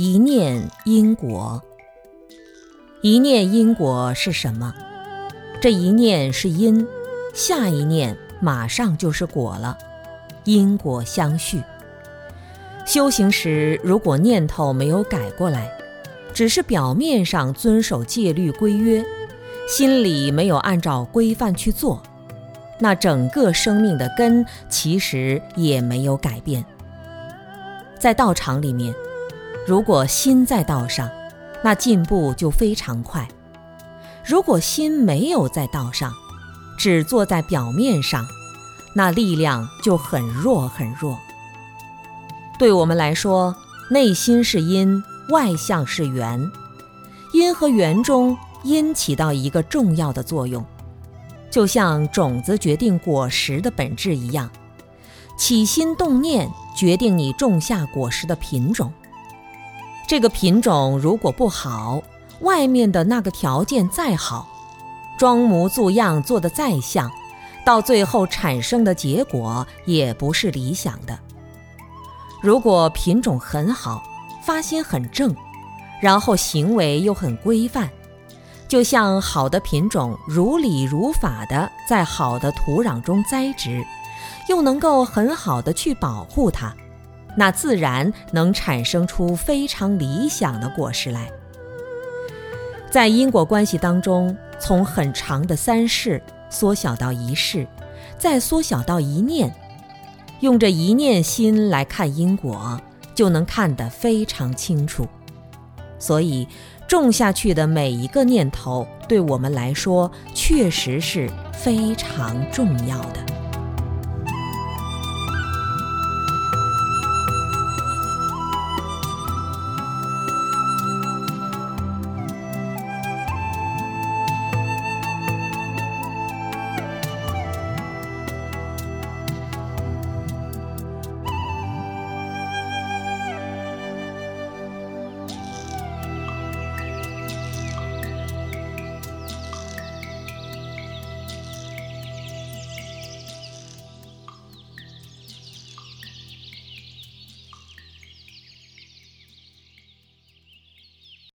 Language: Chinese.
一念因果，一念因果是什么？这一念是因，下一念马上就是果了，因果相续。修行时，如果念头没有改过来，只是表面上遵守戒律规约，心里没有按照规范去做，那整个生命的根其实也没有改变。在道场里面。如果心在道上，那进步就非常快；如果心没有在道上，只坐在表面上，那力量就很弱很弱。对我们来说，内心是因，外向是缘，因和缘中，因起到一个重要的作用，就像种子决定果实的本质一样，起心动念决定你种下果实的品种。这个品种如果不好，外面的那个条件再好，装模作样做得再像，到最后产生的结果也不是理想的。如果品种很好，发心很正，然后行为又很规范，就像好的品种如理如法的在好的土壤中栽植，又能够很好的去保护它。那自然能产生出非常理想的果实来。在因果关系当中，从很长的三世缩小到一世，再缩小到一念，用这一念心来看因果，就能看得非常清楚。所以，种下去的每一个念头，对我们来说确实是非常重要的。